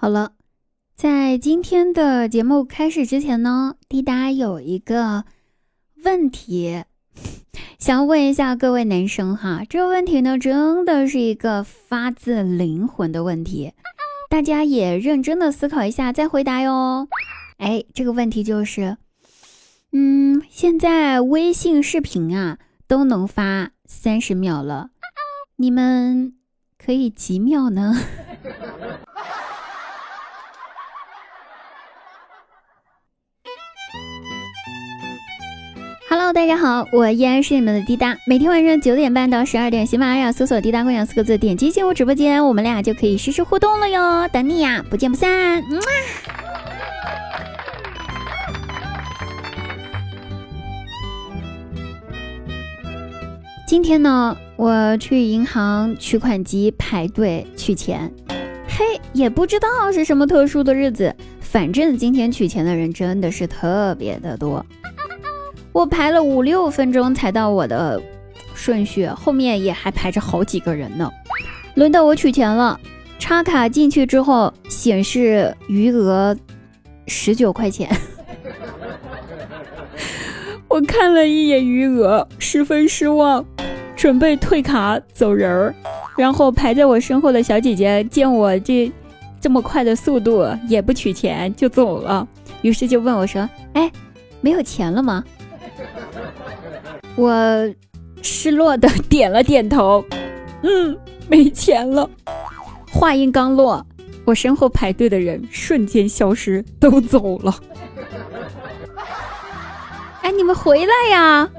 好了，在今天的节目开始之前呢，滴答有一个问题，想问一下各位男生哈。这个问题呢，真的是一个发自灵魂的问题，大家也认真的思考一下再回答哟。哎，这个问题就是，嗯，现在微信视频啊都能发三十秒了，你们可以几秒呢大家好，我依然是你们的滴答。每天晚上九点半到十二点，喜马拉雅搜索“滴答姑娘”四个字，点击进入直播间，我们俩就可以实时互动了哟。等你呀，不见不散。今天呢，我去银行取款机排队取钱，嘿，也不知道是什么特殊的日子，反正今天取钱的人真的是特别的多。我排了五六分钟才到我的顺序，后面也还排着好几个人呢。轮到我取钱了，插卡进去之后显示余额十九块钱。我看了一眼余额，十分失望，准备退卡走人儿。然后排在我身后的小姐姐见我这这么快的速度，也不取钱就走了，于是就问我说：“哎，没有钱了吗？”我失落的点了点头，嗯，没钱了。话音刚落，我身后排队的人瞬间消失，都走了。哎，你们回来呀！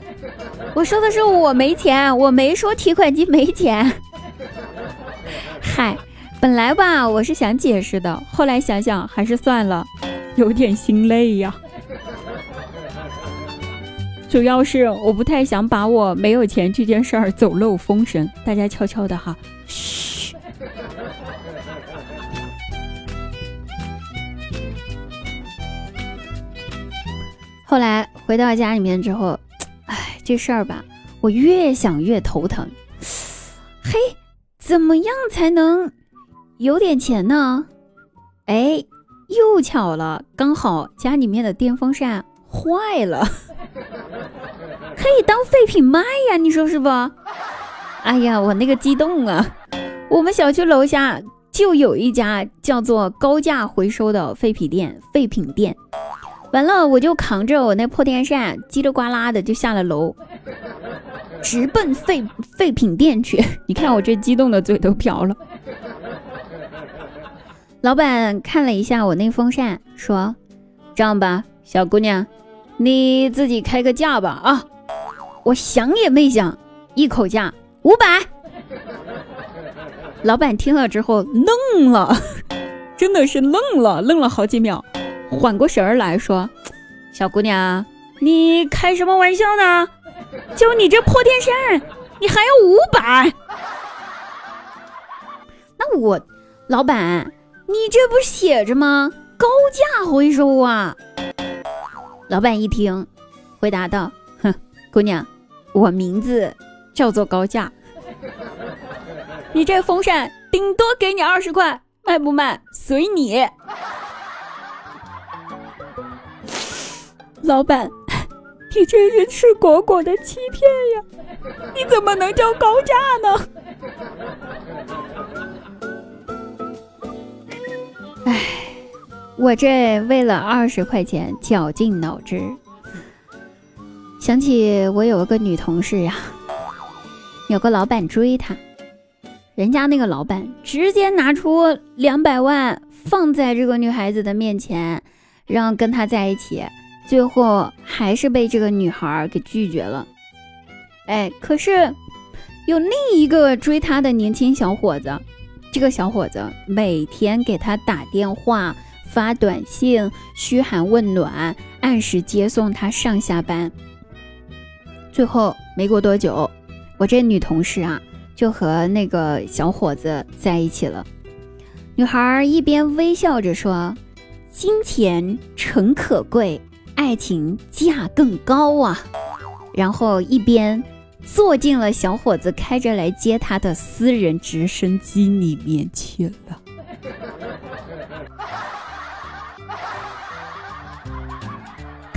我说的是我没钱，我没说提款机没钱。嗨，本来吧，我是想解释的，后来想想还是算了，有点心累呀。主要是我不太想把我没有钱这件事儿走漏风声，大家悄悄的哈，嘘。后来回到家里面之后，哎，这事儿吧，我越想越头疼。嘿，怎么样才能有点钱呢？哎，又巧了，刚好家里面的电风扇坏了。可以当废品卖呀，你说是不？哎呀，我那个激动啊！我们小区楼下就有一家叫做高价回收的废品店，废品店。完了，我就扛着我那破电扇，叽里呱啦的就下了楼，直奔废废品店去。你看我这激动的嘴都瓢了。老板看了一下我那风扇，说：“这样吧，小姑娘。”你自己开个价吧啊！我想也没想，一口价五百。老板听了之后愣了，真的是愣了，愣了好几秒，缓过神儿来说：“小姑娘，你开什么玩笑呢？就你这破电扇，你还要五百？那我，老板，你这不写着吗？高价回收啊！”老板一听，回答道：“哼，姑娘，我名字叫做高价。你这风扇顶多给你二十块，卖不卖随你。”老板，你这是赤果果的欺骗呀！你怎么能叫高价呢？我这为了二十块钱绞尽脑汁，想起我有个女同事呀，有个老板追她，人家那个老板直接拿出两百万放在这个女孩子的面前，让跟她在一起，最后还是被这个女孩给拒绝了。哎，可是有另一个追她的年轻小伙子，这个小伙子每天给她打电话。发短信嘘寒问暖，按时接送他上下班。最后没过多久，我这女同事啊就和那个小伙子在一起了。女孩一边微笑着说：“金钱诚可贵，爱情价更高啊。”然后一边坐进了小伙子开着来接她的私人直升机里面去了。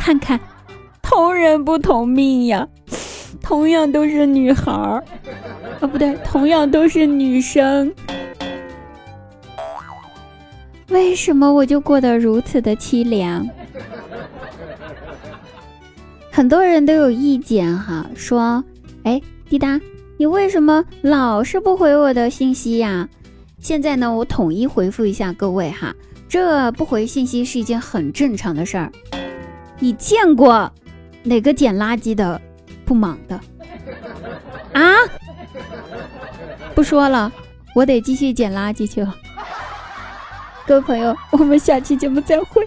看看，同人不同命呀，同样都是女孩儿，啊不对，同样都是女生，为什么我就过得如此的凄凉？很多人都有意见哈，说，哎，滴答，你为什么老是不回我的信息呀？现在呢，我统一回复一下各位哈，这不回信息是一件很正常的事儿。你见过哪个捡垃圾的不忙的 啊？不说了，我得继续捡垃圾去了。各位朋友，我们下期节目再会。